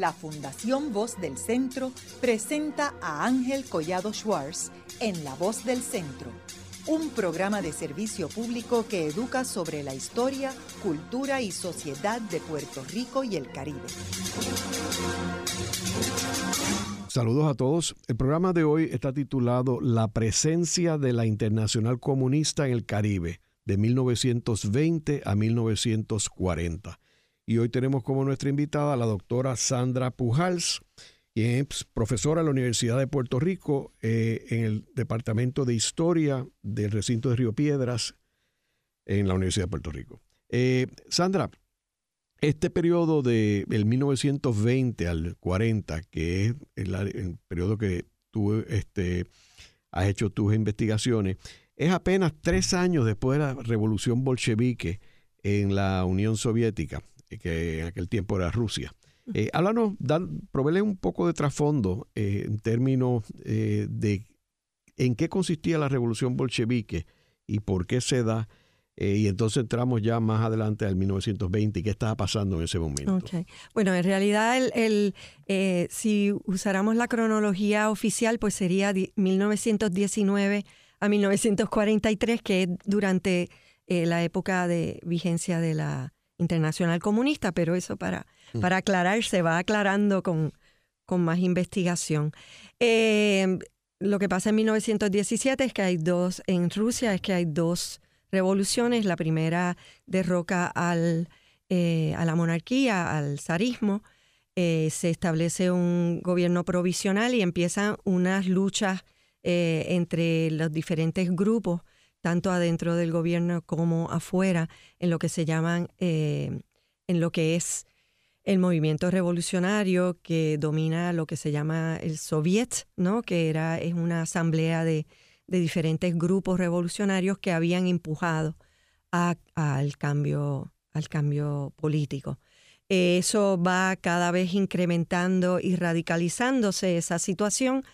la Fundación Voz del Centro presenta a Ángel Collado Schwartz en La Voz del Centro, un programa de servicio público que educa sobre la historia, cultura y sociedad de Puerto Rico y el Caribe. Saludos a todos. El programa de hoy está titulado La presencia de la Internacional Comunista en el Caribe, de 1920 a 1940. Y hoy tenemos como nuestra invitada a la doctora Sandra Pujals, quien es profesora en la Universidad de Puerto Rico eh, en el Departamento de Historia del recinto de Río Piedras en la Universidad de Puerto Rico. Eh, Sandra, este periodo de 1920 al 40, que es el, periodo que tú este, has hecho tus investigaciones, es apenas tres años después de la revolución bolchevique en la Unión Soviética, que en aquel tiempo era Rusia. Eh, háblanos, dan, un poco de trasfondo eh, en términos eh, de en qué consistía la revolución bolchevique y por qué se da eh, y entonces entramos ya más adelante al 1920 y qué estaba pasando en ese momento. Bueno, en realidad, el, eh, si usáramos la cronología oficial, pues sería 1919 a 1943, que es durante eh, la época de vigencia de la Internacional Comunista, pero eso para, mm. para aclarar se va aclarando con, con más investigación. lo que pasa en 1917 es que hay dos, en Rusia es que hay dos revoluciones. La primera derroca al, eh, a la monarquía, al zarismo. Eh, se establece un gobierno provisional y empiezan unas luchas eh, entre los diferentes grupos, tanto adentro del gobierno como afuera, en lo que se llaman, en lo que es el movimiento revolucionario que domina lo que se llama el Soviet, ¿no? que era, es una asamblea de, de diferentes grupos revolucionarios que habían empujado al, cambio, al cambio político. Eso va cada vez incrementando y radicalizándose esa situación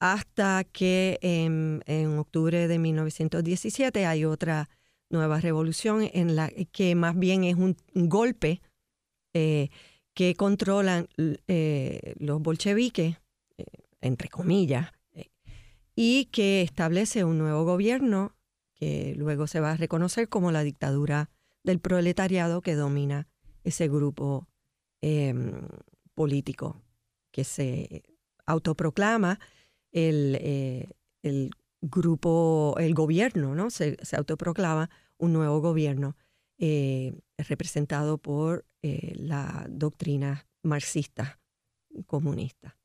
hasta que en, octubre de 1917 hay otra nueva revolución en la que más bien es un, golpe eh, que controlan eh, los bolcheviques, eh, entre comillas, y que establece un nuevo gobierno que luego se va a reconocer como la dictadura del proletariado que domina ese grupo em, político que se autoproclama el, eh, el, grupo, el gobierno, ¿no? Se, autoproclama un nuevo gobierno eh, representado por eh, la doctrina marxista comunista.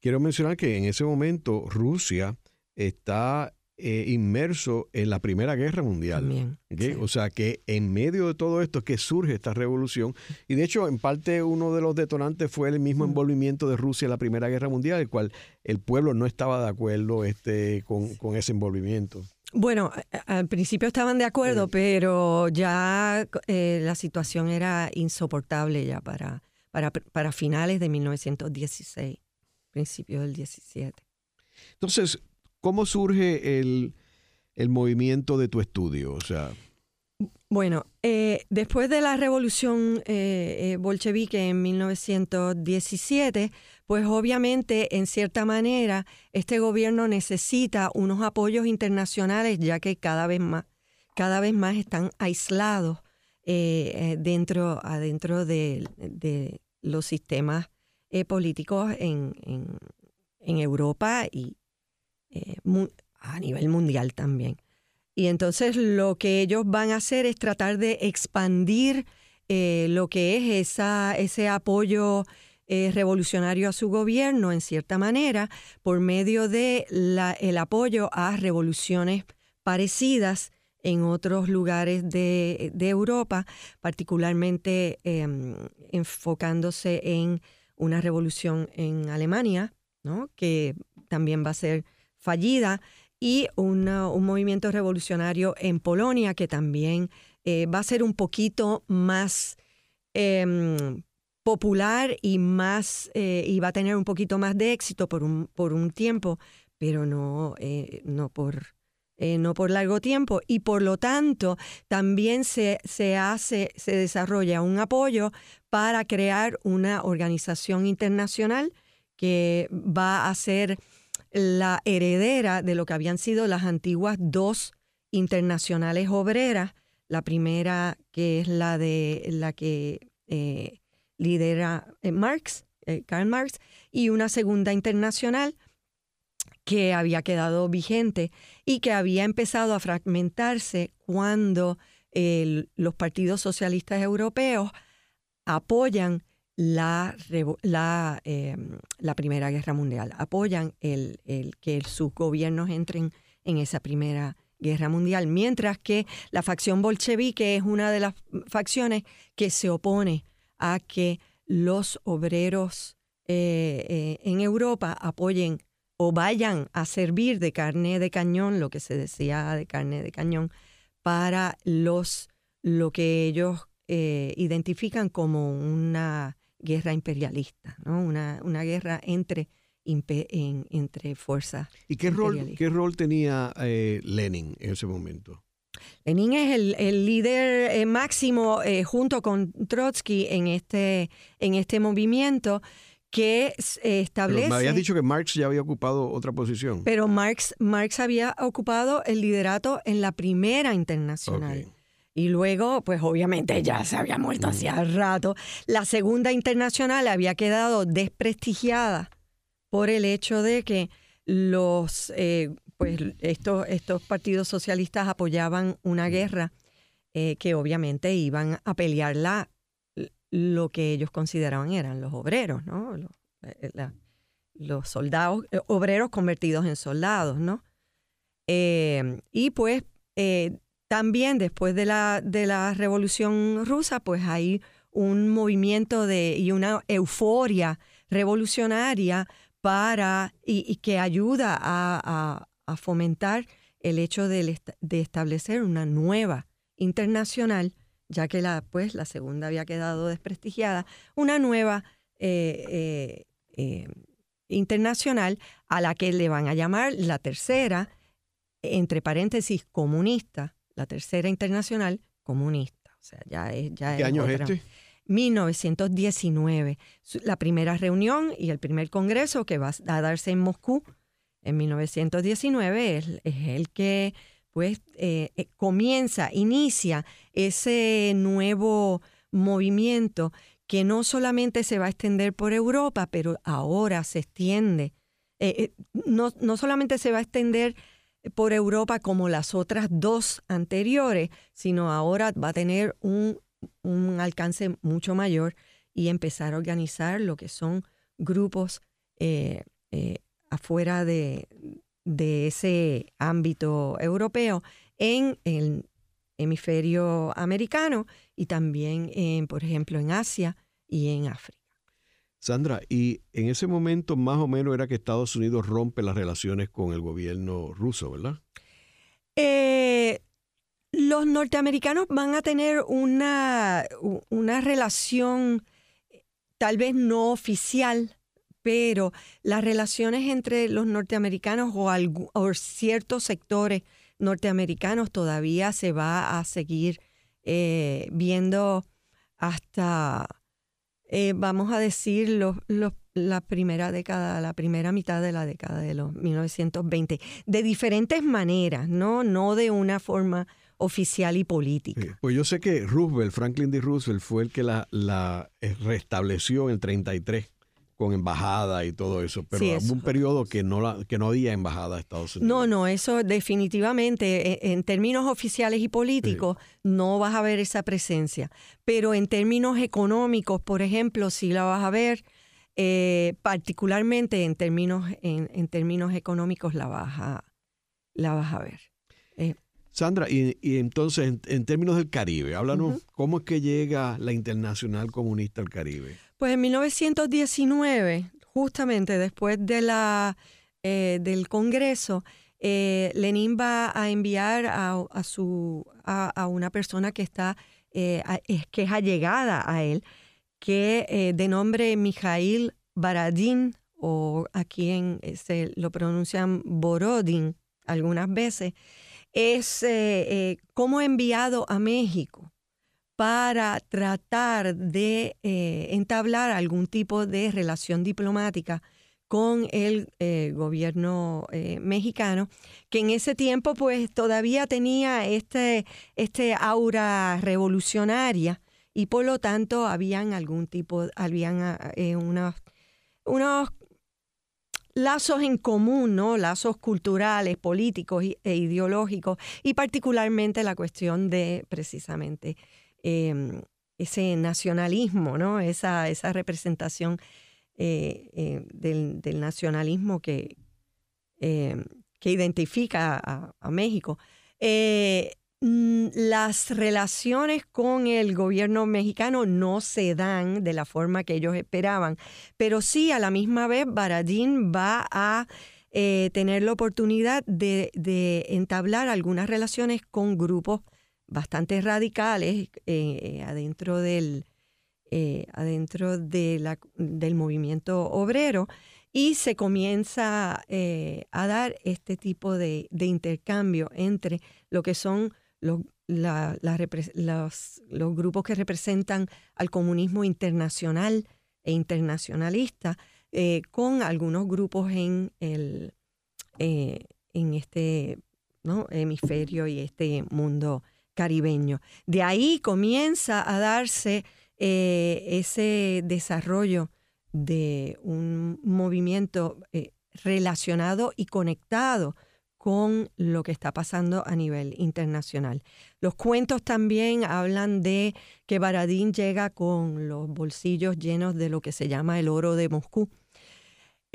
Quiero mencionar que en ese momento Rusia está eh, inmerso en la Primera Guerra Mundial. O sea que en medio de todo esto es que surge esta revolución. Y de hecho, en parte uno de los detonantes fue el mismo mm. envolvimiento de Rusia en la Primera Guerra Mundial, el cual el pueblo no estaba de acuerdo este, con, ese envolvimiento. Bueno, al principio estaban de acuerdo, pero ya eh, la situación era insoportable ya para, para, para finales de 1916, principios del 17. Entonces, ¿Cómo surge el, movimiento de tu estudio? O sea, bueno, eh, después de la revolución eh, eh, bolchevique en 1917, pues obviamente, en cierta manera, este gobierno necesita unos apoyos internacionales, ya que cada vez más, cada vez más están aislados dentro, adentro de, los sistemas políticos en, en Europa y, eh, a nivel mundial también. Y entonces lo que ellos van a hacer es tratar de expandir eh, lo que es esa, ese apoyo eh, revolucionario a su gobierno, en cierta manera, por medio de el apoyo a revoluciones parecidas en otros lugares de, de Europa, particularmente em, enfocándose en una revolución en Alemania, ¿no? que también va a ser fallida y un movimiento revolucionario en Polonia que también eh, va a ser un poquito más em, popular y más eh, y va a tener un poquito más de éxito por un, por un tiempo, pero no, eh, no por no por largo tiempo, y por lo tanto también se, se hace, se desarrolla un apoyo para crear una organización internacional que va a ser la heredera de lo que habían sido las antiguas dos internacionales obreras, la primera que es la de la que eh, lidera eh, Marx, Karl Marx, y una segunda internacional que había quedado vigente y que había empezado a fragmentarse cuando los partidos socialistas europeos apoyan la, la, em, la, Primera Guerra Mundial, apoyan el, el, que sus gobiernos entren en esa Primera Guerra Mundial, mientras que la facción bolchevique es una de las facciones que se opone a que los obreros eh, eh, en Europa apoyen o vayan a servir de carne de cañón, lo que se decía de carne de cañón, para los lo que ellos eh, identifican como una guerra imperialista, ¿no? una, una guerra entre, entre fuerzas. ¿Y qué rol, qué rol tenía eh, Lenin en ese momento? Lenin es el, líder eh, máximo junto con Trotsky en este, en este movimiento que establece... Pero me habías dicho que Marx ya había ocupado otra posición. Pero Marx, Marx había ocupado el liderato en la primera internacional. Y luego, pues obviamente ya se había muerto hacía rato. La segunda internacional había quedado desprestigiada por el hecho de que los, eh, pues estos, estos partidos socialistas apoyaban una guerra eh, que obviamente iban a pelearla lo que ellos consideraban eran los obreros, ¿no? Los, eh, los soldados, obreros convertidos en soldados, ¿no? y pues también después de la, de la Revolución Rusa, pues hay un movimiento de, y una euforia revolucionaria para y, que ayuda a, fomentar el hecho de, establecer una nueva internacional, ya que la, pues, la segunda había quedado desprestigiada, una nueva eh, eh, eh, internacional a la que le van a llamar la tercera, entre paréntesis, comunista, la tercera internacional comunista. O sea, ya es, ya ¿Qué año es este? 1919. La primera reunión y el primer congreso que va a darse en Moscú en 1919 es, el que pues eh, eh, comienza, inicia ese nuevo movimiento que no solamente se va a extender por Europa, pero ahora se extiende. Eh, no, no solamente se va a extender por Europa como las otras dos anteriores, sino ahora va a tener un, alcance mucho mayor y empezar a organizar lo que son grupos eh, eh, afuera de, ese ámbito europeo en el hemisferio americano y también, por ejemplo, en Asia y en África. Sandra, y en ese momento más o menos era que Estados Unidos rompe las relaciones con el gobierno ruso, ¿verdad? Eh, los norteamericanos van a tener una, una relación tal vez no oficial, pero las relaciones entre los norteamericanos o, o ciertos sectores norteamericanos todavía se va a seguir eh, viendo hasta eh, vamos a decir, los, la primera década, la primera mitad de la década de los 1920, de diferentes maneras, ¿no? No de una forma oficial y política. pues yo sé que Roosevelt, Franklin D. Roosevelt, fue el que la, la eh, restableció en 33 con embajada y todo eso, pero hubo un periodo que no, la, que no había embajada a Estados Unidos. No, no, eso definitivamente, e, en, términos oficiales y políticos, no vas a ver esa presencia, pero en términos económicos, por ejemplo, sí la vas a ver, eh, particularmente en términos, en, términos económicos la vas a, la vas a ver. Eh, Sandra, y, entonces, en, términos del Caribe, háblanos, ¿cómo es que llega la Internacional Comunista al Caribe? Pues en 1919, justamente después de la, eh, del Congreso, eh, Lenin va a enviar a, su, a, una persona que, está, eh, que es allegada a él, que de nombre Mikhail Baradin, o aquí en, se lo pronuncian Borodin algunas veces, es cómo ha enviado a México para tratar de entablar algún tipo de relación diplomática con el eh, gobierno eh, mexicano, que en ese tiempo pues todavía tenía este, este aura revolucionaria y por lo tanto habían algún tipo, habían ah, eh, unos, unos lazos en común, ¿no? Lazos culturales, políticos e ideológicos y particularmente la cuestión de precisamente em, ese nacionalismo, ¿no? Esa, esa representación eh, eh, del, nacionalismo que, eh, que identifica a, México. Mm, las relaciones con el gobierno mexicano no se dan de la forma que ellos esperaban, pero sí a la misma vez Baradín va a tener la oportunidad de, entablar algunas relaciones con grupos bastante radicales adentro del, eh, adentro del movimiento obrero y se comienza eh, a dar este tipo de, intercambio entre lo que son los, los, grupos que representan al comunismo internacional e internacionalista eh, con algunos grupos en, el, en este hemisferio y este mundo caribeño. De ahí comienza a darse eh, ese desarrollo de un movimiento eh, relacionado y conectado con lo que está pasando a nivel internacional. Los cuentos también hablan de que Baradín llega con los bolsillos llenos de lo que se llama el oro de Moscú.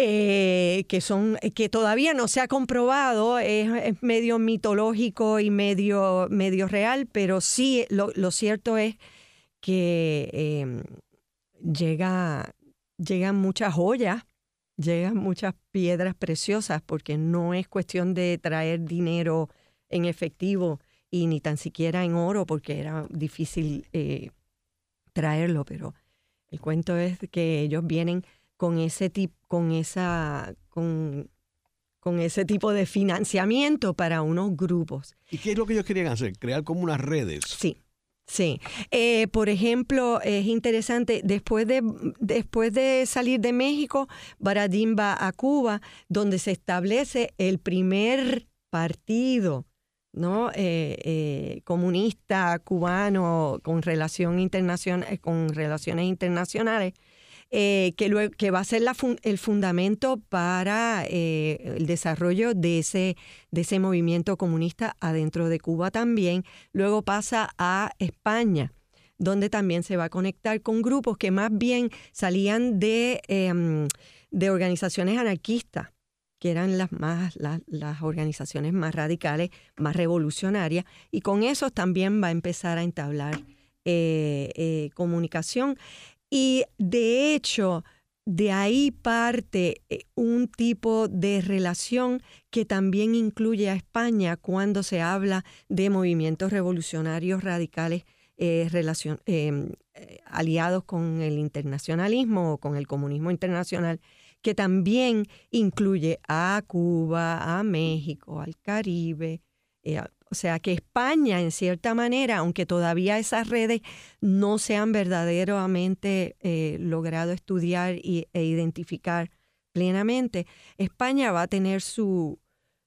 Eh, que son que todavía no se ha comprobado, es, medio mitológico y medio, medio real, pero sí lo, lo cierto es que em, llega, llegan muchas joyas, llegan muchas piedras preciosas, porque no es cuestión de traer dinero en efectivo y ni tan siquiera en oro, porque era difícil eh, traerlo, pero el cuento es que ellos vienen con ese tipo, con esa, con, con ese tipo de financiamiento para unos grupos. ¿Y qué es lo que ellos querían hacer? Crear como unas redes. Sí, Sí, eh, por ejemplo, es interesante, después de, después de salir de México, Baradín va a Cuba, donde se establece el primer partido ¿no? Eh, eh, comunista cubano con, relación internacional, con relaciones internacionales eh, que, va a ser el fundamento para eh, el desarrollo de ese, de ese movimiento comunista adentro de Cuba también. Luego pasa a España donde también se va a conectar con grupos que más bien salían de, em, de organizaciones anarquistas, que eran las, más, las organizaciones más radicales, más revolucionarias, y con esos también va a empezar a entablar eh, comunicación. Y de hecho, de ahí parte eh, un tipo de relación que también incluye a España cuando se habla de movimientos revolucionarios radicales eh, em, eh, aliados con el internacionalismo o con el comunismo internacional, que también incluye a Cuba, a México, al Caribe, o sea que España, en cierta manera, aunque todavía esas redes no se han verdaderamente eh, logrado estudiar y, e identificar plenamente, España va a tener su,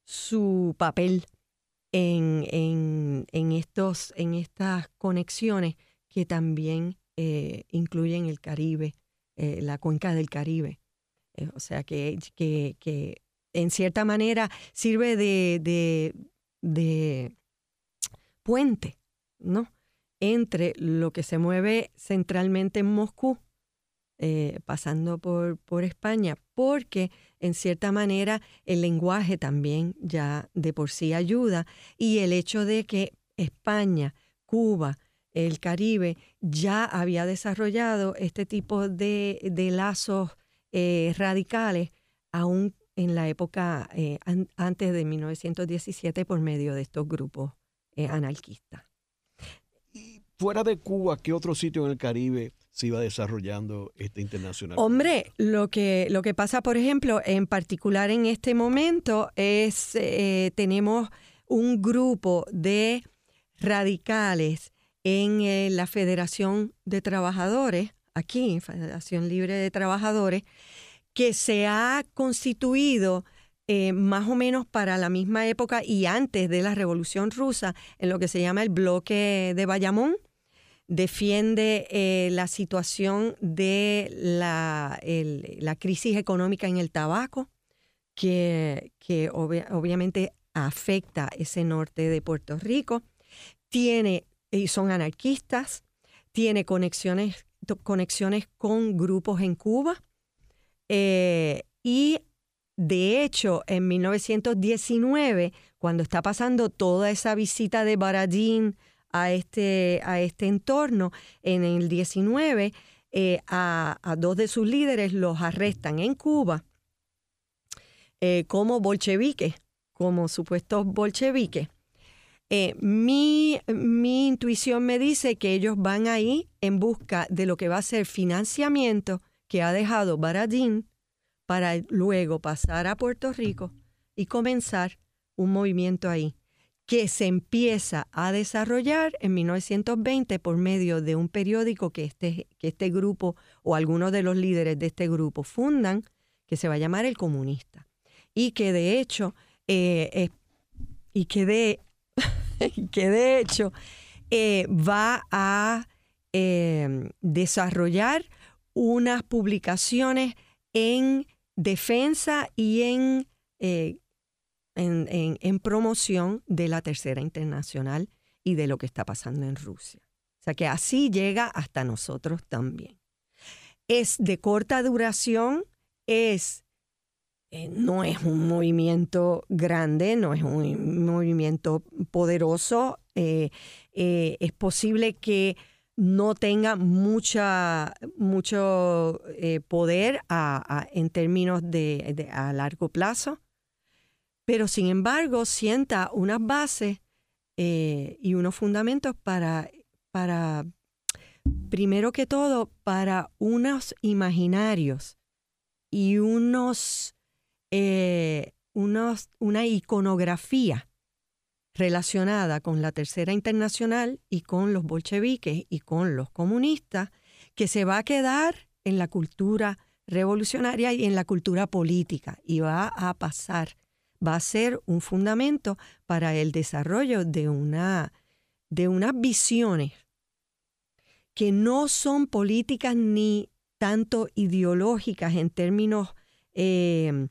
su papel en, en, estos, en estas conexiones que también eh, incluyen el Caribe, eh, la cuenca del Caribe. o sea que, que, en cierta manera sirve de puente, ¿no? Entre lo que se mueve centralmente en Moscú, eh, pasando por, por España, porque en cierta manera el lenguaje también ya de por sí ayuda y el hecho de que España, Cuba, el Caribe ya había desarrollado este tipo de, lazos eh, radicales, aún en la época eh, antes de 1917 por medio de estos grupos eh, anarquistas. Y fuera de Cuba, ¿qué otro sitio en el Caribe se iba desarrollando este internacional? Hombre, lo que, lo que pasa, por ejemplo, en particular en este momento es, eh, tenemos un grupo de radicales en eh, la Federación de Trabajadores, aquí, Federación Libre de Trabajadores, que se ha constituido eh, más o menos para la misma época y antes de la Revolución Rusa, en lo que se llama el bloque de Bayamón, defiende eh, la situación de la, la, crisis económica en el tabaco, que, que obviamente afecta ese norte de Puerto Rico. Tiene, y son anarquistas, tiene conexiones, conexiones con grupos en Cuba. Eh, y de hecho, en 1919, cuando está pasando toda esa visita de Baradín a este, a este entorno. En el 19, eh, a, dos de sus líderes los arrestan en Cuba eh, como bolcheviques, como supuestos bolcheviques. Mi, mi, intuición me dice que ellos van ahí en busca de lo que va a ser financiamiento que ha dejado Baradín para luego pasar a Puerto Rico y comenzar un movimiento ahí que se empieza a desarrollar en 1920 por medio de un periódico que este, que este grupo o algunos de los líderes de este grupo fundan, que se va a llamar El Comunista. Y que de hecho, eh, y que de, que de hecho eh, va a eh, desarrollar unas publicaciones en defensa y en en, promoción de la Tercera Internacional y de lo que está pasando en Rusia. O sea que así llega hasta nosotros también. Es de corta duración, es, eh, no es un movimiento grande, no es un movimiento poderoso. Eh, eh, es posible que no tenga mucha, mucho poder en términos de, a largo plazo, pero sin embargo sienta unas bases eh, y unos fundamentos para, para, primero que todo, para unos imaginarios y unos, eh, unos, una iconografía relacionada con la Tercera Internacional y con los bolcheviques y con los comunistas, que se va a quedar en la cultura revolucionaria y en la cultura política y va a pasar va a ser un fundamento para el desarrollo de, una, de unas visiones que no son políticas ni tanto ideológicas en términos em,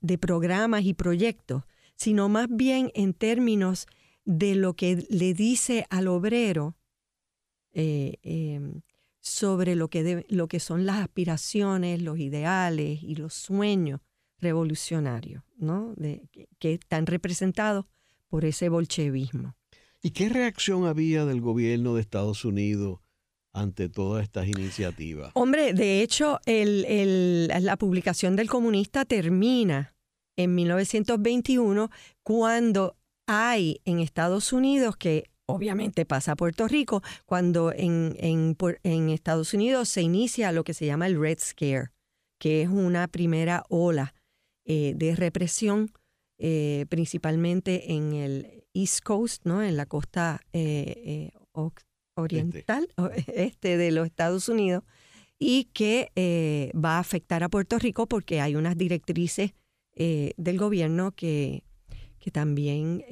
de programas y proyectos, sino más bien en términos de lo que le dice al obrero eh, em, sobre lo que, lo que son las aspiraciones, los ideales y los sueños revolucionarios, ¿no? De, que, están representados por ese bolchevismo. ¿Y qué reacción había del gobierno de Estados Unidos ante todas estas iniciativas? Hombre, de hecho, el, la publicación del comunista termina en 1921 cuando hay en Estados Unidos que obviamente pasa a Puerto Rico, cuando en, en, en, Estados Unidos se inicia lo que se llama el Red Scare, que es una primera ola eh, de represión, eh, principalmente en el East Coast, ¿no? en la costa eh, oriental, este. este. de los Estados Unidos, y que va a afectar a Puerto Rico porque hay unas directrices del gobierno que, que también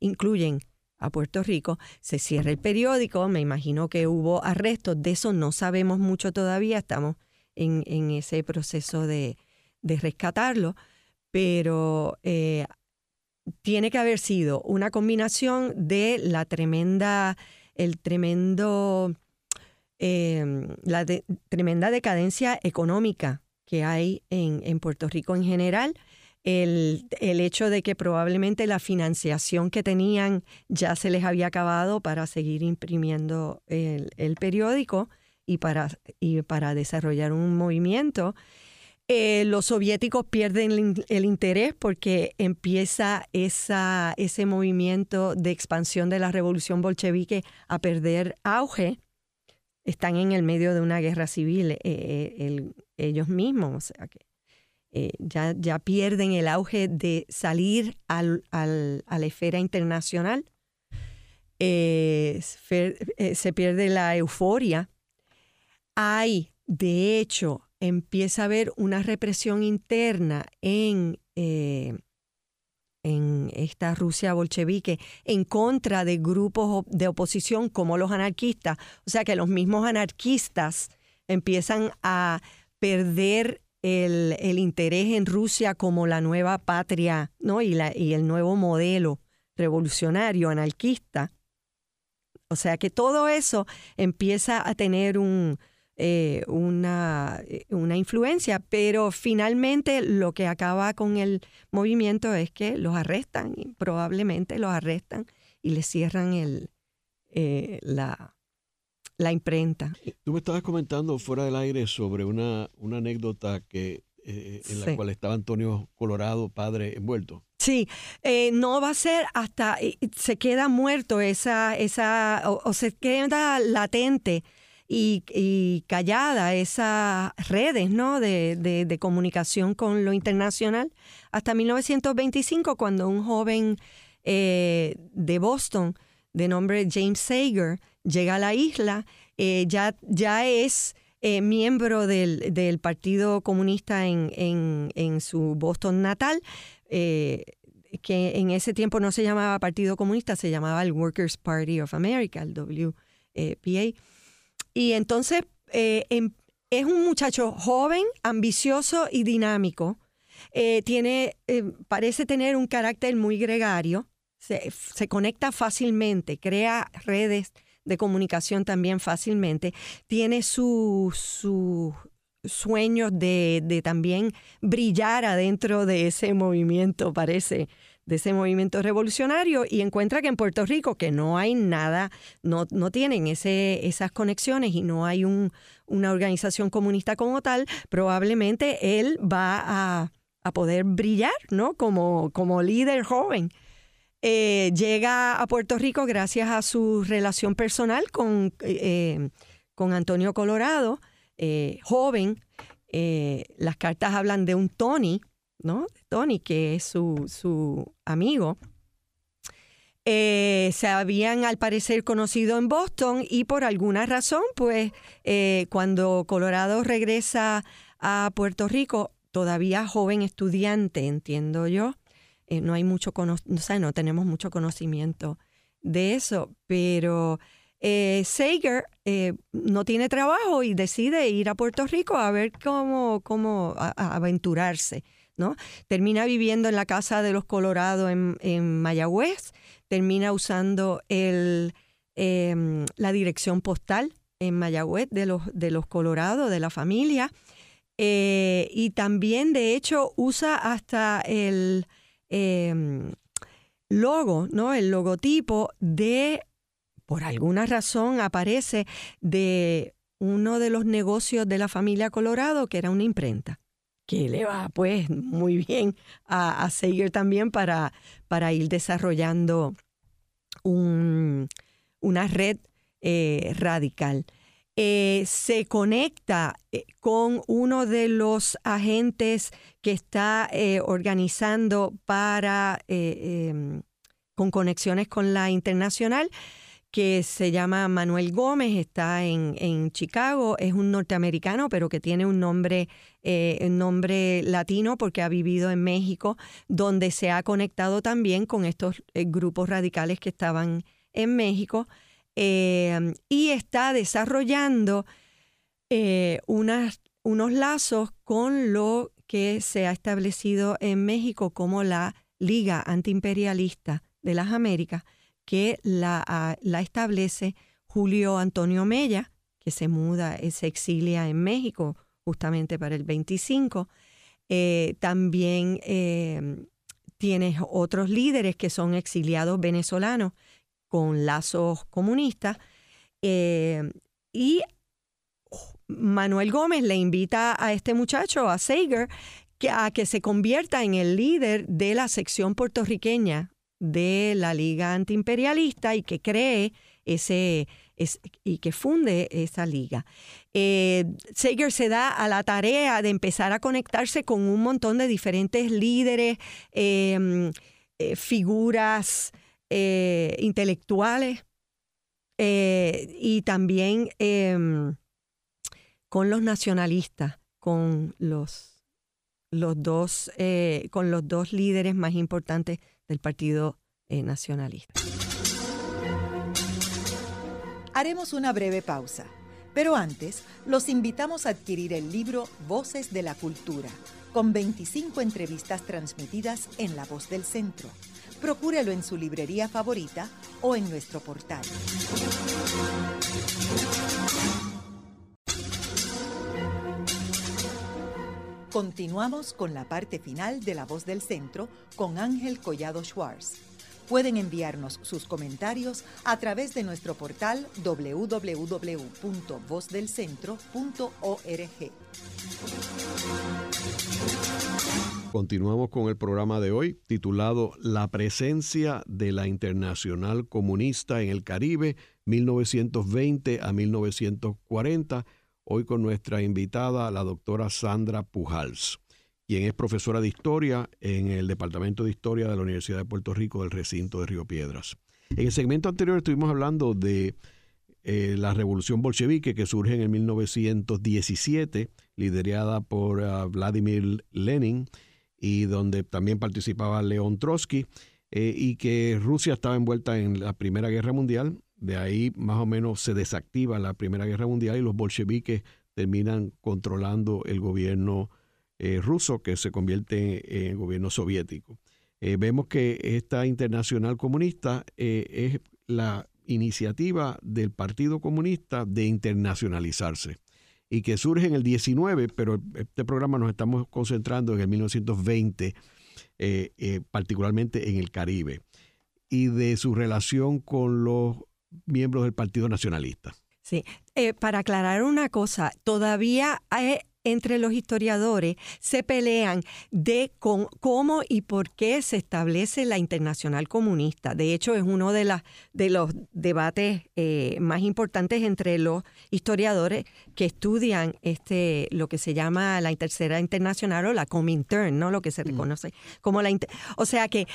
incluyen a Puerto Rico. Se cierra el periódico, me imagino que hubo arrestos, de eso no sabemos mucho todavía, estamos en, en ese proceso de, de rescatarlo, pero eh, tiene que haber sido una combinación de la tremenda, el tremendo, em, la tremenda decadencia económica que hay en, en Puerto Rico en general, el, el, hecho de que probablemente la financiación que tenían ya se les había acabado para seguir imprimiendo el, el periódico y para, y para desarrollar un movimiento eh, los soviéticos pierden el, interés porque empieza esa, ese movimiento de expansión de la revolución bolchevique a perder auge. Están en el medio de una guerra civil eh, eh, ellos mismos, eh, ya, ya pierden el auge de salir al, al, a la esfera internacional. Eh, se pierde la euforia. Hay, de hecho, empieza a haber una represión interna en, en esta Rusia bolchevique en contra de grupos de oposición como los anarquistas. O sea que los mismos anarquistas empiezan a perder el, el, interés en Rusia como la nueva patria ¿no? y, la, y el nuevo modelo revolucionario anarquista. O sea que todo eso empieza a tener un, eh, una, eh, una influencia, pero finalmente lo que acaba con el movimiento es que los arrestan, probablemente los arrestan y les cierran el, eh, la, la imprenta. Tú me estabas comentando fuera del aire sobre una, una anécdota que eh, en la cual estaba Antonio Colorado, padre, envuelto. Sí, eh, no va a ser hasta se queda muerto esa, esa o, se queda latente y, callada esas redes ¿no? De, de, comunicación con lo internacional hasta 1925 cuando un joven eh, de Boston de nombre James Sager llega a la isla, eh, ya, ya es eh, miembro del, del, Partido Comunista en, en, su Boston natal, eh, que en ese tiempo no se llamaba Partido Comunista, se llamaba el Workers' Party of America, el WPA. Y entonces em, es un muchacho joven, ambicioso y dinámico. tiene, parece tener un carácter muy gregario, se, se conecta fácilmente, crea redes de comunicación también fácilmente, tiene sus su sueños de, de, también brillar adentro de ese movimiento, parece, de ese movimiento revolucionario y encuentra que en Puerto Rico, que no hay nada, no, no tienen ese, esas conexiones y no hay un, una organización comunista como tal, probablemente él va a, a poder brillar, ¿no? Como, como líder joven. Eh, llega a Puerto Rico gracias a su relación personal con, eh, con Antonio Colorado, eh, joven. las cartas hablan de un Tony, ¿no? Tony, que es su, su amigo. se habían al parecer conocido en Boston y por alguna razón, pues cuando Colorado regresa a Puerto Rico, todavía joven estudiante, entiendo yo, eh, no hay mucho no, no tenemos mucho conocimiento de eso, pero eh, Sager eh, no tiene trabajo y decide ir a Puerto Rico a ver cómo, cómo aventurarse. ¿no? Termina viviendo en la casa de los Colorados en, en Mayagüez, termina usando el, em, la dirección postal en Mayagüez de los, de los Colorados, de la familia, y también de hecho usa hasta el Em, logo, ¿no? El logotipo de, por alguna razón, aparece de uno de los negocios de la familia Colorado, que era una imprenta, que le va pues muy bien a, seguir también para, para ir desarrollando un, una red eh, radical. Eh, se conecta eh, con uno de los agentes que está eh, organizando para, em, con conexiones con la internacional, que se llama Manuel Gómez, está en, Chicago, es un norteamericano, pero que tiene un nombre, un nombre latino porque ha vivido en México, donde se ha conectado también con estos grupos radicales que estaban en México. Em, y está desarrollando eh, unos lazos con lo que se ha establecido en México como la Liga Antiimperialista de las Américas, que la, ah, la establece Julio Antonio Mella, que se muda, eh, se exilia en México justamente para el 25. Eh, también em, tienes otros líderes que son exiliados venezolanos con lazos comunistas. Eh, y Manuel Gómez le invita a este muchacho, a Sager, que, a que se convierta en el líder de la sección puertorriqueña de la Liga Antiimperialista y que cree ese, y que funde esa liga. Eh, Sager se da a la tarea de empezar a conectarse con un montón de diferentes líderes, em, eh, figuras eh, intelectuales y también em, con los nacionalistas, con los, los dos, con los dos líderes más importantes del Partido Nacionalista. Haremos una breve pausa, pero antes los invitamos a adquirir el libro Voces de la Cultura, con 25 entrevistas transmitidas en La Voz del Centro. Procúrelo en su librería favorita o en nuestro portal. Continuamos con la parte final de La Voz del Centro con Ángel Collado Schwartz. Pueden enviarnos sus comentarios a través de nuestro portal www.vozdelcentro.org. Continuamos con el programa de hoy titulado La presencia de la Internacional Comunista en el Caribe 1920 a 1940, hoy con nuestra invitada, la doctora Sandra Pujals quien es profesora de historia en el Departamento de Historia de la Universidad de Puerto Rico del recinto de Río Piedras. En el segmento anterior estuvimos hablando de eh, la revolución bolchevique que surge en el 1917, liderada por ah, Vladimir Lenin y donde también participaba León Trotsky, eh, y que Rusia estaba envuelta en la Primera Guerra Mundial. De ahí más o menos se desactiva la Primera Guerra Mundial y los bolcheviques terminan controlando el gobierno eh, ruso que se convierte en gobierno soviético. Eh, vemos que esta internacional comunista es la iniciativa del Partido Comunista de internacionalizarse y que surge en el 19, pero este programa nos estamos concentrando en el 1920, particularmente en el Caribe, y de su relación con los miembros del Partido Nacionalista. Sí, para aclarar una cosa, todavía hay, entre los historiadores se pelean de cómo y por qué se establece la internacional comunista. De hecho, es uno de, de los debates eh, más importantes entre los historiadores que estudian este, lo que se llama la tercera internacional o la Comintern, ¿no? lo que se mm. reconoce como la... O sea que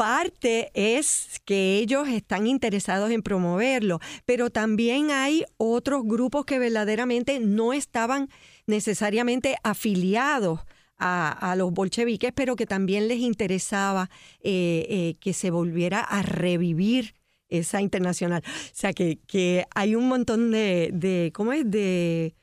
parte es que ellos están interesados en promoverlo, pero también hay otros grupos que verdaderamente no estaban necesariamente afiliados a, los bolcheviques, pero que también les interesaba eh, eh, que se volviera a revivir esa internacional. O sea, que, que hay un montón de, de ¿cómo es? De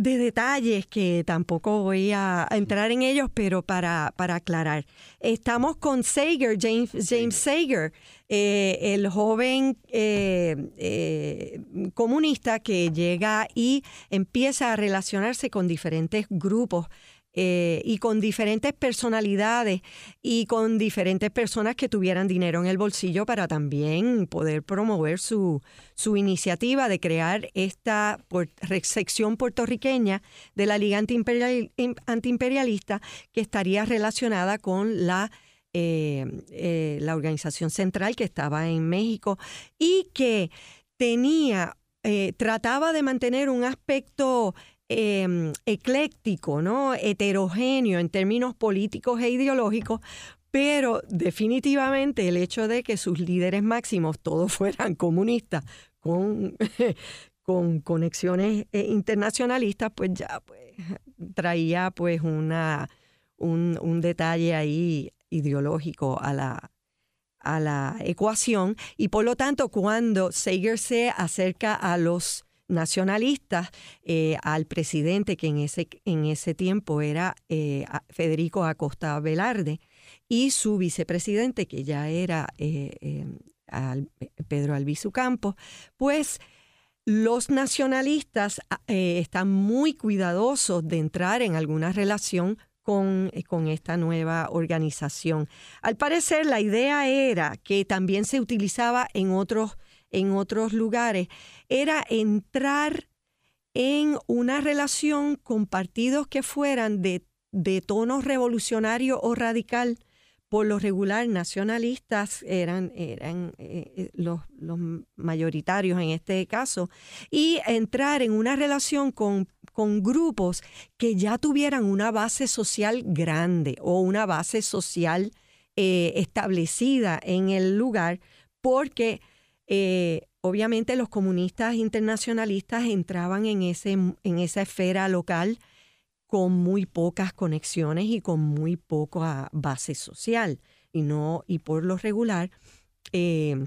de detalles que tampoco voy a, entrar en ellos, pero para, para aclarar. Estamos con Sager, James, James Sager, eh, el joven eh, eh, comunista que llega y empieza a relacionarse con diferentes grupos y con diferentes personalidades y con diferentes personas que tuvieran dinero en el bolsillo para también poder promover su, su iniciativa de crear esta sección puertorriqueña de la Liga Antiimperialista que estaría relacionada con la, eh, eh, la organización central que estaba en México y que tenía, trataba de mantener un aspecto Em, ecléctico, ¿no? heterogéneo en términos políticos e ideológicos, pero definitivamente el hecho de que sus líderes máximos todos fueran comunistas con, con conexiones eh, internacionalistas, pues ya pues, traía pues una, un, un detalle ahí ideológico a la, a la ecuación. Y por lo tanto cuando Sager se acerca a los nacionalistas eh, al presidente que en ese, en ese tiempo era eh, Federico Acosta Velarde y su vicepresidente que ya era eh, Pedro Albizu Campos, pues los nacionalistas están muy cuidadosos de entrar en alguna relación con, con, esta nueva organización. Al parecer, la idea era que también se utilizaba en otros en otros lugares, era entrar en una relación con partidos que fueran de, de tono revolucionario o radical, por lo regular nacionalistas eran, eran eh, eh, los, los, mayoritarios en este caso, y entrar en una relación con, con, grupos que ya tuvieran una base social grande o una base social eh, establecida en el lugar, porque obviamente los comunistas internacionalistas entraban en, ese, en esa esfera local con muy pocas conexiones y con muy poca base social. Y, no, y por lo regular, eh,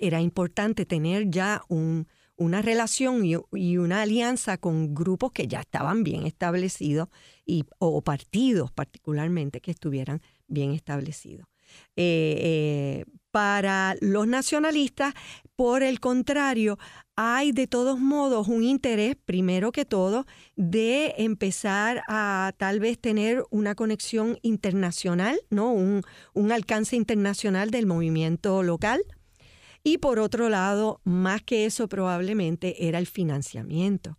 era importante tener ya un, una relación y, una alianza con grupos que ya estaban bien establecidos y, o partidos particularmente que estuvieran bien establecidos. Eh, eh, para los nacionalistas, por el contrario, hay de todos modos un interés, primero que todo, de empezar a tal vez tener una conexión internacional, ¿no? un, un alcance internacional del movimiento local. Y por otro lado, más que eso probablemente era el financiamiento,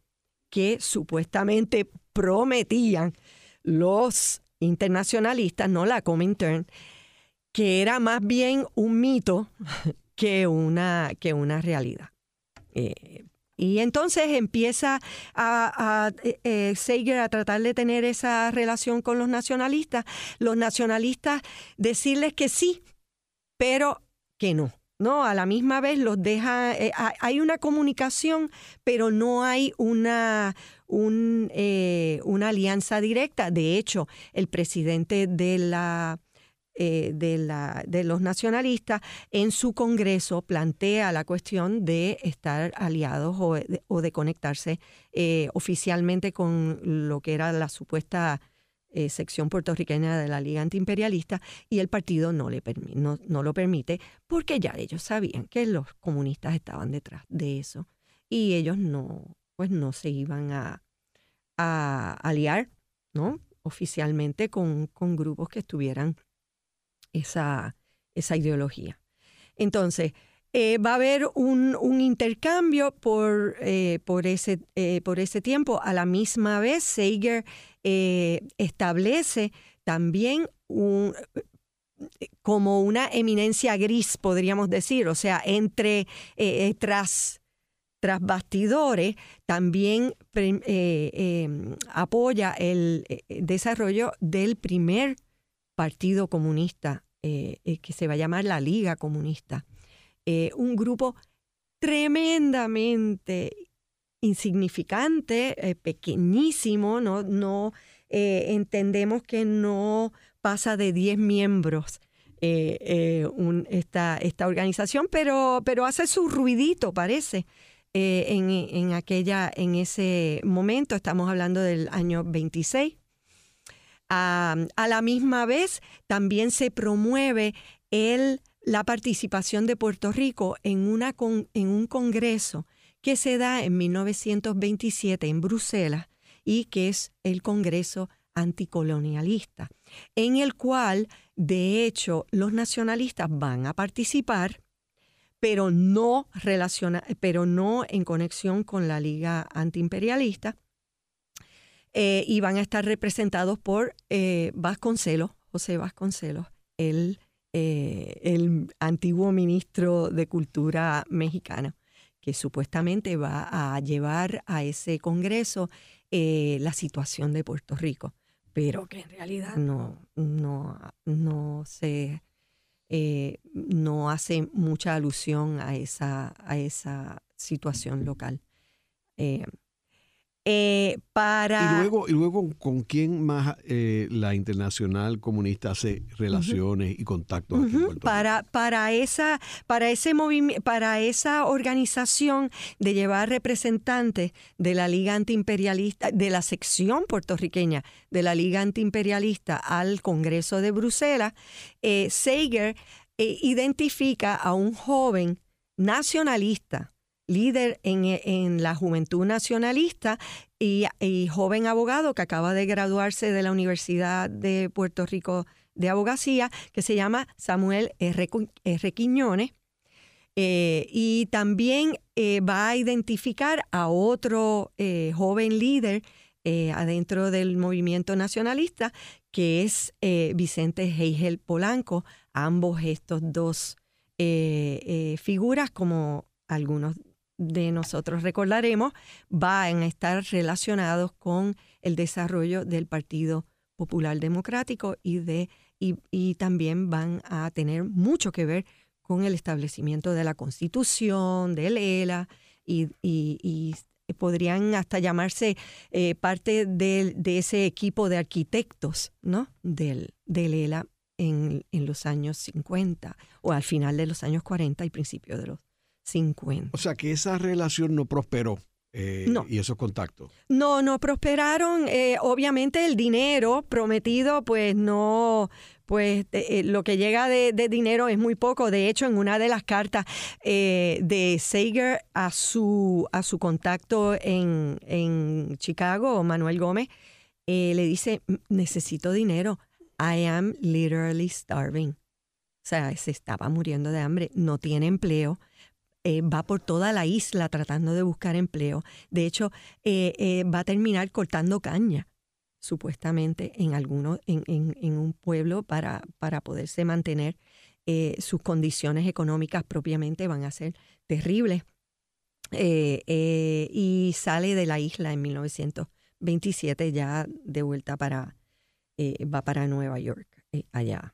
que supuestamente prometían los internacionalistas, no la Comintern, que era más bien un mito que una, que una realidad. Eh, y entonces empieza a, a eh, eh, a tratar de tener esa relación con los nacionalistas. Los nacionalistas decirles que sí, pero que no. No, a la misma vez los deja, hay una comunicación, pero no hay una, un, una alianza directa. De hecho, el presidente de la eh, de, la, de los nacionalistas en su Congreso plantea la cuestión de estar aliados o de, conectarse eh, oficialmente con lo que era la supuesta eh, sección puertorriqueña de la Liga Antiimperialista y el partido no, le no, no lo permite porque ya ellos sabían que los comunistas estaban detrás de eso y ellos no, pues no se iban a, a aliar ¿no? oficialmente con, con grupos que estuvieran esa, esa ideología. Entonces, eh, va a haber un, intercambio por, eh, por, ese, por ese tiempo. A la misma vez, Sager establece también un, como una eminencia gris, podríamos decir, o sea, entre tras, tras bastidores, también em, apoya el desarrollo del primer Partido Comunista, eh, eh, que se va a llamar la Liga Comunista. Eh, un grupo tremendamente insignificante, pequeñísimo, no, no entendemos que no pasa de 10 miembros esta, esta, organización, pero, pero hace su ruidito, parece. en, en, aquella, en ese momento, estamos hablando del año 26, a, la misma vez, también se promueve el, la participación de Puerto Rico en, una en un congreso que se da en 1927 en Bruselas y que es el Congreso Anticolonialista, en el cual, de hecho, los nacionalistas van a participar, pero no, relaciona, pero no en conexión con la Liga Antiimperialista, eh, y van a estar representados por eh, Vasconcelos, José Vasconcelos, el, eh, el antiguo ministro de Cultura mexicana, que supuestamente va a llevar a ese Congreso la situación de Puerto Rico, pero que en realidad no, no, no se... no hace mucha alusión a esa, a esa situación local. Eh, para... Y luego, y luego ¿con quién más eh, la Internacional Comunista hace relaciones y contactos aquí en para, para, esa, para, ese para esa organización de llevar representantes de la Liga Antiimperialista, de la sección puertorriqueña de la Liga Antiimperialista al Congreso de Bruselas, eh, Sager eh, identifica a un joven nacionalista líder en, la juventud nacionalista y, joven abogado que acaba de graduarse de la Universidad de Puerto Rico de Abogacía, que se llama Samuel R. Quiñones. Eh, y también eh, va a identificar a otro eh, joven líder adentro del movimiento nacionalista, que es Vicente Heigel Polanco. Ambos estos dos figuras, como algunos de nosotros recordaremos, van a estar relacionados con el desarrollo del Partido Popular Democrático y, de, y, también van a tener mucho que ver con el establecimiento de la Constitución, del ELA, y, podrían hasta llamarse eh, parte de, ese equipo de arquitectos ¿no? del, del ELA en, en, los años 50 o al final de los años 40 y principios de los 50. O sea que esa relación no prosperó. Eh, y esos contactos. No, no prosperaron. Eh, obviamente el dinero prometido, pues no, pues eh, lo que llega de, dinero es muy poco. De hecho, en una de las cartas de Sager a su, a su contacto en, en Chicago, Manuel Gómez, le dice, necesito dinero. I am literally starving. O sea, se estaba muriendo de hambre, no tiene empleo eh, va por toda la isla tratando de buscar empleo. De hecho, eh, eh, va a terminar cortando caña, supuestamente, en, alguno, en, un pueblo para, para poderse mantener. sus condiciones económicas propiamente van a ser terribles. y sale de la isla en 1927 ya de vuelta para, va para Nueva York, allá.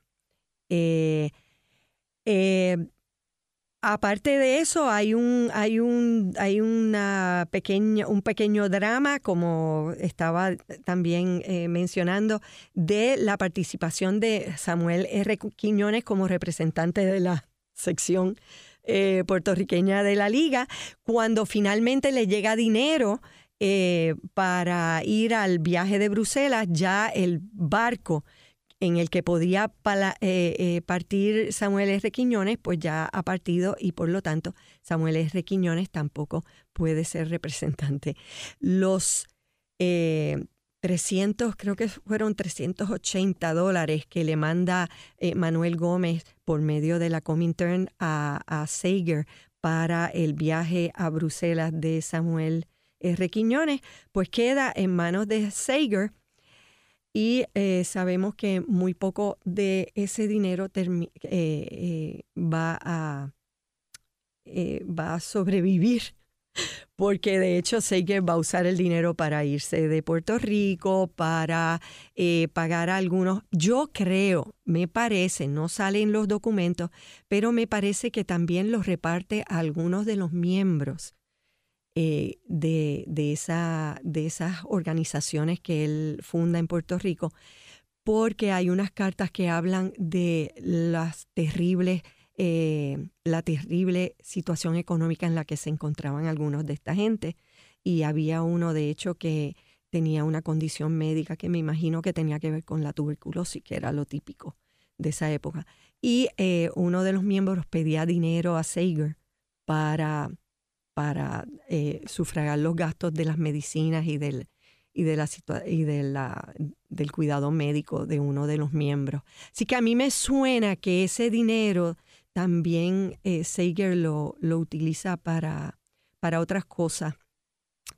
Aparte de eso, hay un, hay un, hay una pequeña, un pequeño drama, como estaba también eh, mencionando, de la participación de Samuel R. Quiñones como representante de la sección eh, puertorriqueña de la liga, cuando finalmente le llega dinero eh, para ir al viaje de Bruselas, ya el barco en el que podía eh, eh, partir Samuel R. Quiñones, pues ya ha partido y por lo tanto Samuel R. Quiñones tampoco puede ser representante. Los 300, eh, creo que fueron 380 dólares que le manda Manuel Gómez por medio de la Comintern a, a Sager para el viaje a Bruselas de Samuel R. Quiñones, pues queda en manos de Sager y eh, sabemos que muy poco de ese dinero eh, eh, va, a, va a sobrevivir, porque de hecho Seiger va a usar el dinero para irse de Puerto Rico, para pagar a algunos. Yo creo, me parece, no salen los documentos, pero me parece que también los reparte a algunos de los miembros eh, de, esa, de esas organizaciones que él funda en Puerto Rico, porque hay unas cartas que hablan de las terribles, eh, la terrible situación económica en la que se encontraban algunos de esta gente. Y había uno, de hecho, que tenía una condición médica que me imagino que tenía que ver con la tuberculosis, que era lo típico de esa época. Y eh, uno de los miembros pedía dinero a Sager para para eh, sufragar los gastos de las medicinas y del y de la y del cuidado médico de uno de los miembros. Así que a mí me suena que ese dinero también eh, Sager lo, lo utiliza para, para otras cosas.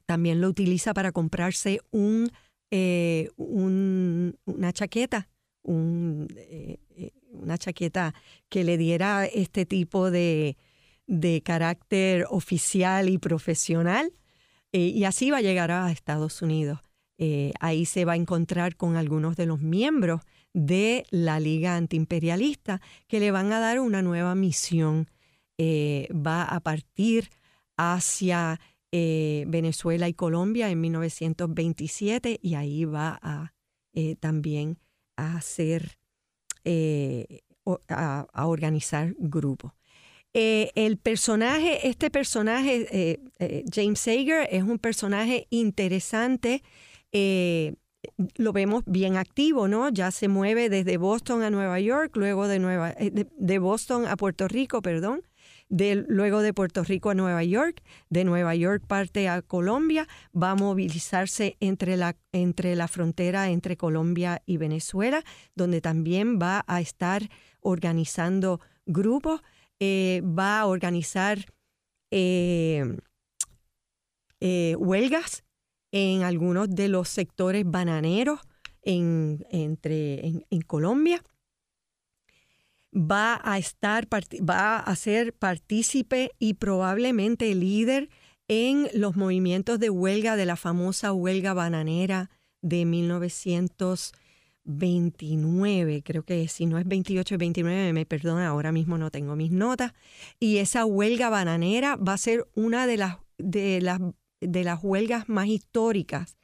También lo utiliza para comprarse un, eh, un una chaqueta, eh, una chaqueta que le diera este tipo de, de carácter oficial y profesional eh, y así va a llegar a Estados Unidos. Eh, ahí se va a encontrar con algunos de los miembros de la Liga Antiimperialista que le van a dar una nueva misión. Eh, va a partir hacia Venezuela y Colombia en 1927 y ahí va a también a hacer, a organizar grupos. Eh, el personaje, este personaje, eh, eh, James Sager, es un personaje interesante. lo vemos bien activo, ¿no? Ya se mueve desde Boston a Nueva York, luego de, Nueva, de, Boston a Puerto Rico, perdón, de, luego de Puerto Rico a Nueva York, de Nueva York parte a Colombia, va a movilizarse entre la, entre la frontera entre Colombia y Venezuela, donde también va a estar organizando grupos. Eh, va a organizar eh, eh, huelgas en algunos de los sectores bananeros en, entre, en, Colombia. Va a estar, va a ser partícipe y probablemente líder en los movimientos de huelga de la famosa huelga bananera de 1929, creo que si no es 28 es 29, me perdona, ahora mismo no tengo mis notas, y esa huelga bananera va a ser una de las, de las, de las huelgas más históricas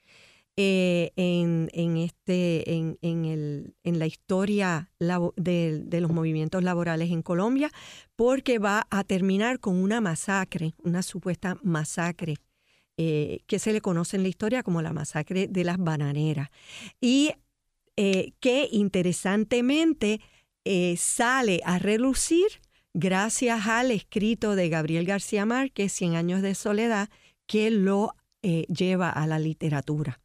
eh, en, en, este, en, en, el, en la historia de, de, los movimientos laborales en Colombia, porque va a terminar con una masacre, una supuesta masacre, eh, que se le conoce en la historia como la masacre de las bananeras. Y eh, que interesantemente sale a relucir gracias al escrito de Gabriel García Márquez, Cien años de soledad, que lo lleva a la literatura.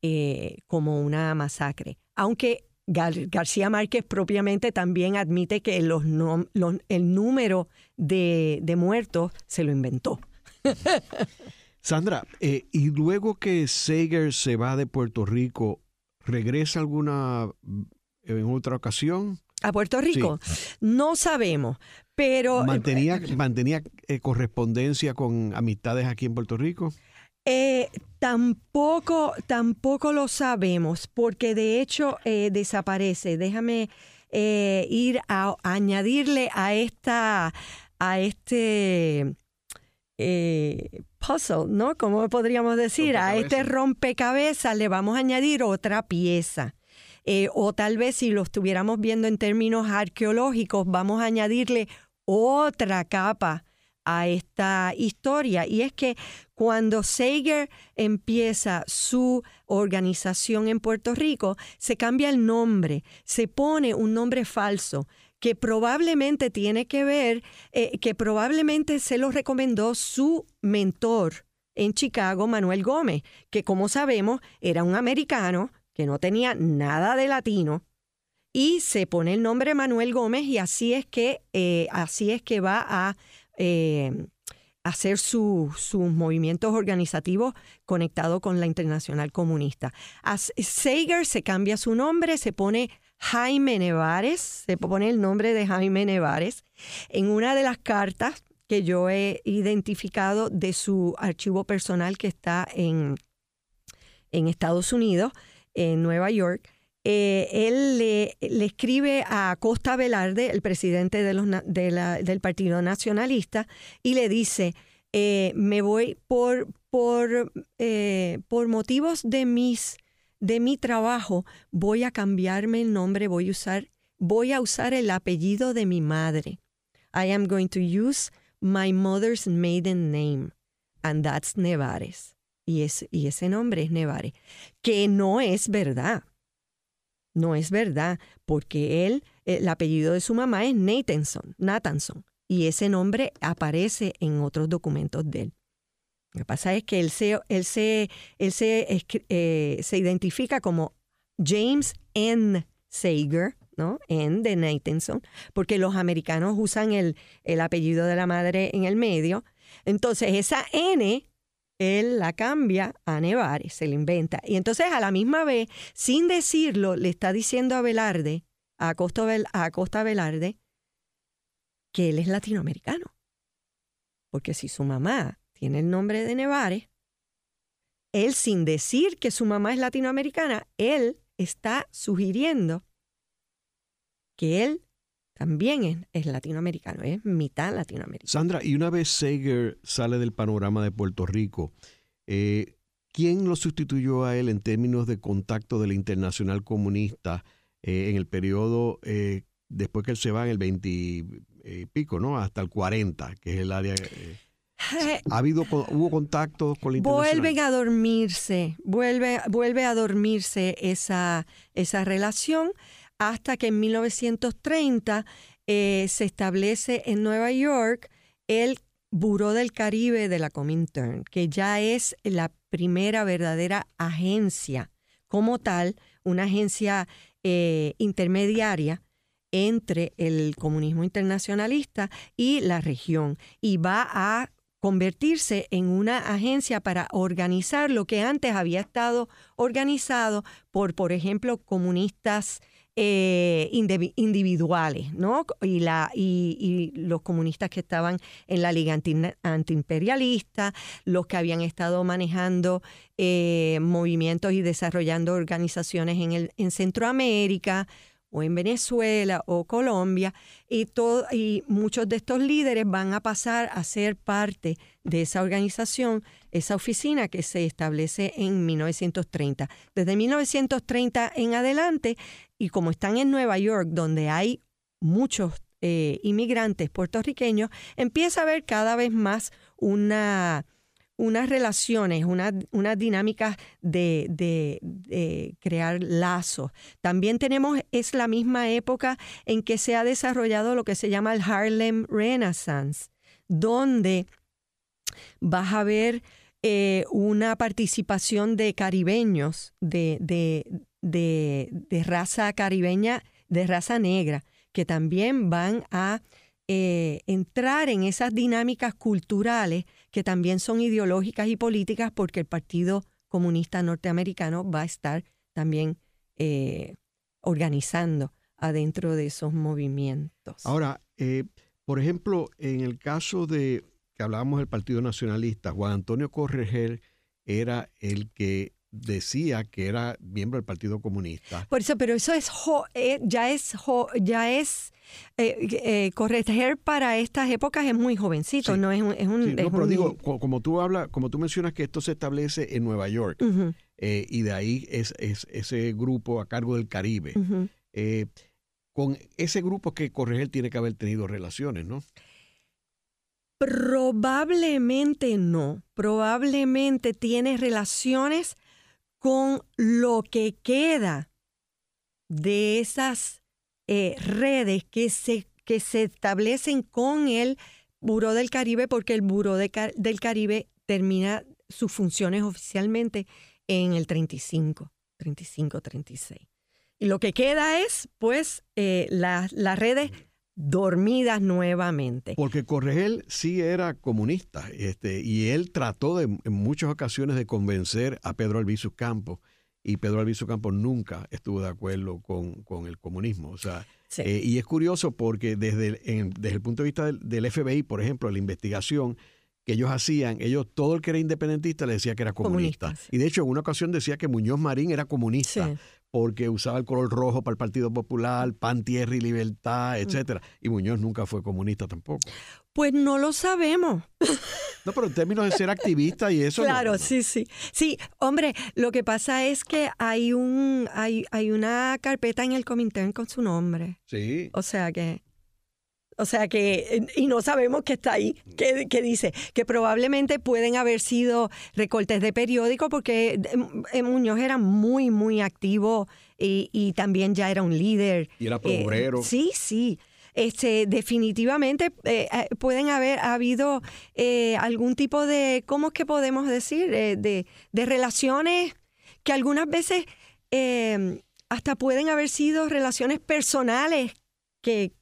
Eh, como una masacre. Aunque García Márquez propiamente también admite que los, el número de, muertos se lo inventó. Sandra, eh, y luego que Sager se va de Puerto Rico, ¿regresa alguna en otra ocasión? ¿A Puerto Rico? No sabemos, pero... ¿Mantenía, mantenía eh, correspondencia con amistades aquí en Puerto Rico? Eh, tampoco, tampoco lo sabemos, porque de hecho eh, desaparece. Déjame eh, ir a, añadirle a esta, a este puzzle, ¿no? ¿Cómo podríamos decir? A este rompecabezas le vamos a añadir otra pieza. o tal vez si lo estuviéramos viendo en términos arqueológicos, vamos a añadirle otra capa a esta historia. Y es que cuando Sager empieza su organización en Puerto Rico, se cambia el nombre, se pone un nombre falso que probablemente tiene que ver, eh, que probablemente se lo recomendó su mentor en Chicago, Manuel Gómez, que como sabemos era un americano que no tenía nada de latino, y se pone el nombre Manuel Gómez y así es que, eh, así es que va a eh, hacer sus movimientos organizativos conectados con la Internacional Comunista. Sager se cambia su nombre, se pone Jaime Nevares, se pone el nombre de Jaime Nevares. En una de las cartas que yo he identificado de su archivo personal que está en, en Estados Unidos, en Nueva York, eh, él le, escribe a Costa Velarde, el presidente del Partido Nacionalista, y le dice, eh, me voy por, por, eh, por motivos de, mis, de mi trabajo, voy a cambiarme el nombre, voy a usar, voy a usar el apellido de mi madre. I am going to use my mother's maiden name, and that's Nevares. Y, es, y ese nombre es Nevares, que no es verdad. No es verdad, porque él, el apellido de su mamá es Nathanson, Nathanson, y ese nombre aparece en otros documentos de él. Lo que pasa es que él se, se, se, eh, se identifica como James N. Sager, ¿no? N de Nathanson, porque los americanos usan el, el apellido de la madre en el medio. Entonces, esa N él la cambia a Nevares, se la inventa. Y entonces a la misma vez, sin decirlo, le está diciendo a Velarde, a Costa, a Velarde, que él es latinoamericano. Porque si su mamá tiene el nombre de Nevares, él sin decir que su mamá es latinoamericana, él está sugiriendo que él también es, latinoamericano, es mitad latinoamericano. Sandra, y una vez Sager sale del panorama de Puerto Rico, eh, ¿quién lo sustituyó a él en términos de contacto de la internacional comunista eh, en el periodo eh, después que él se va en el 20 y pico, ¿no? Hasta el 40, que es el área... ¿Ha habido, hubo contactos con la? Vuelven a dormirse, vuelve, vuelve a dormirse esa, esa relación hasta que en 1930 eh, se establece en Nueva York el Buró del Caribe de la Comintern, que ya es la primera verdadera agencia como tal, una agencia eh, intermediaria entre el comunismo internacionalista y la región, y va a convertirse en una agencia para organizar lo que antes había estado organizado por, por ejemplo, comunistas eh, individuales, ¿no? Y, la, y, los comunistas que estaban en la Liga Antiimperialista, los que habían estado manejando eh, movimientos y desarrollando organizaciones en, el, en Centroamérica, o en Venezuela o Colombia, y, todo, y muchos de estos líderes van a pasar a ser parte de esa organización, esa oficina que se establece en 1930. Desde 1930 en adelante, y como están en Nueva York, donde hay muchos eh, inmigrantes puertorriqueños, empieza a haber cada vez más una unas relaciones, unas una dinámicas de, de, crear lazos. También tenemos, es la misma época en que se ha desarrollado lo que se llama el Harlem Renaissance, donde vas a ver eh, una participación de caribeños, de, de, raza caribeña, de raza negra, que también van a eh, entrar en esas dinámicas culturales que también son ideológicas y políticas porque el Partido Comunista Norteamericano va a estar también eh, organizando adentro de esos movimientos. Ahora, eh, por ejemplo, en el caso de que hablábamos del Partido Nacionalista, Juan Antonio Correger era el que decía que era miembro del Partido Comunista. Por eso, pero eso es eh, ya es ya es eh, eh, corregir para estas épocas es muy jovencito, no es un, es un, no, pero digo, como tú hablas, como tú mencionas que esto se establece en Nueva York y de ahí es, ese grupo a cargo del Caribe. con ese grupo que Correger tiene que haber tenido relaciones, ¿no? Probablemente no. Probablemente tiene relaciones con lo que queda de esas eh, redes que se, que se establecen con el Buró del Caribe, porque el Buró del Caribe termina sus funciones oficialmente en el 35, 35, 36. Y lo que queda es, pues, eh, las redes dormidas nuevamente. Porque Corregel sí era comunista este, y él trató de, en muchas ocasiones de convencer a Pedro Albizu Campos y Pedro Albizu Campos nunca estuvo de acuerdo con, con el comunismo. O sea, eh, y es curioso porque desde el, desde el punto de vista del, FBI, por ejemplo, la investigación que ellos hacían, ellos, todo el que era independentista le decía que era comunista. Y de hecho, en una ocasión decía que Muñoz Marín era comunista porque usaba el color rojo para el Partido Popular, pan, tierra y libertad, etcétera. Y Muñoz nunca fue comunista tampoco. Pues no lo sabemos. No, pero en términos de ser activista y eso. Claro, sí, sí. Sí, hombre, lo que pasa es que hay un hay, hay una carpeta en el comité con su nombre. Sí. O sea que o sea que, y no sabemos qué está ahí, qué, dice, que probablemente pueden haber sido recortes de periódico porque eh, Muñoz era muy, muy activo y, también ya era un líder. Y era eh, obrero. sí, sí. Este, definitivamente eh, pueden haber habido algún tipo de, ¿cómo es que podemos decir? de, de, relaciones que algunas veces hasta pueden haber sido relaciones personales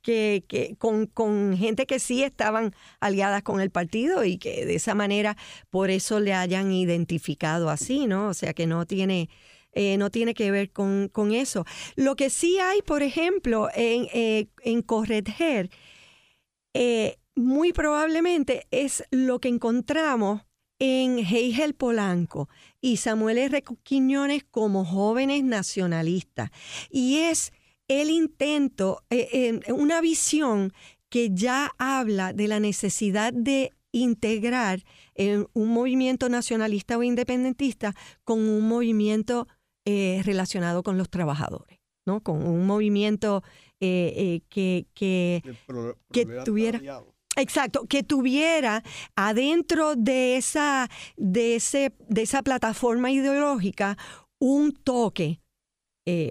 que, con, gente que sí estaban aliadas con el partido y que de esa manera por eso le hayan identificado así, ¿no? O sea que no tiene, eh, no tiene que ver con, eso. Lo que sí hay, por ejemplo, en, eh, eh, muy probablemente es lo que encontramos en Heigel Polanco y Samuel R. Quiñones como jóvenes nacionalistas. Y es el intento, eh, una visión que ya habla de la necesidad de integrar un movimiento nacionalista o independentista con un movimiento eh, relacionado con los trabajadores, ¿no? Con un movimiento eh, que, que, que tuviera... Exacto, que tuviera adentro de esa, de ese, de esa plataforma ideológica un toque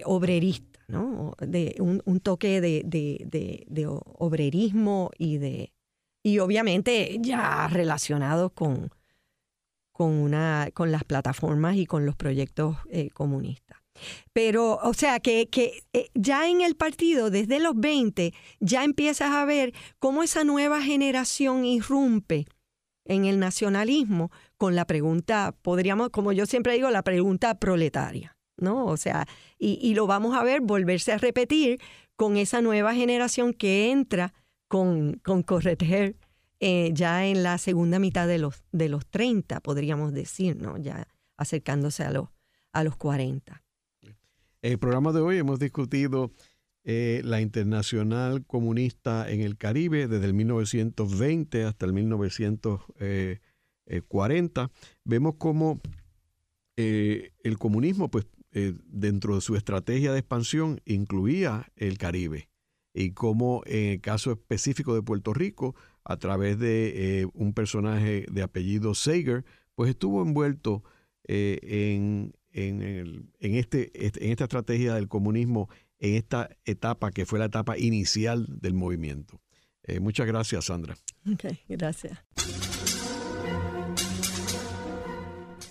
obrerista ¿no? De un, toque de, obrerismo y de y obviamente ya relacionado con, con, una, con las plataformas y con los proyectos eh, comunistas. Pero, o sea, que, que eh, ya en el partido, desde los 20, ya empiezas a ver cómo esa nueva generación irrumpe en el nacionalismo con la pregunta, podríamos, como yo siempre digo, la pregunta proletaria, ¿no? O sea, y, lo vamos a ver volverse a repetir con esa nueva generación que entra con, con Correter eh, ya en la segunda mitad de los, de los 30, podríamos decir, ¿no? Ya acercándose a los, a los 40. El programa de hoy hemos discutido eh, la Internacional Comunista en el Caribe desde el 1920 hasta el 1940. Vemos cómo eh, el comunismo, pues, dentro de su estrategia de expansión, incluía el Caribe y cómo en el caso específico de Puerto Rico, a través de eh, un personaje de apellido Sager, pues estuvo envuelto eh, en, en, este, este, en esta estrategia del comunismo, en esta etapa que fue la etapa inicial del movimiento. Eh, muchas gracias, Sandra. Ok, gracias.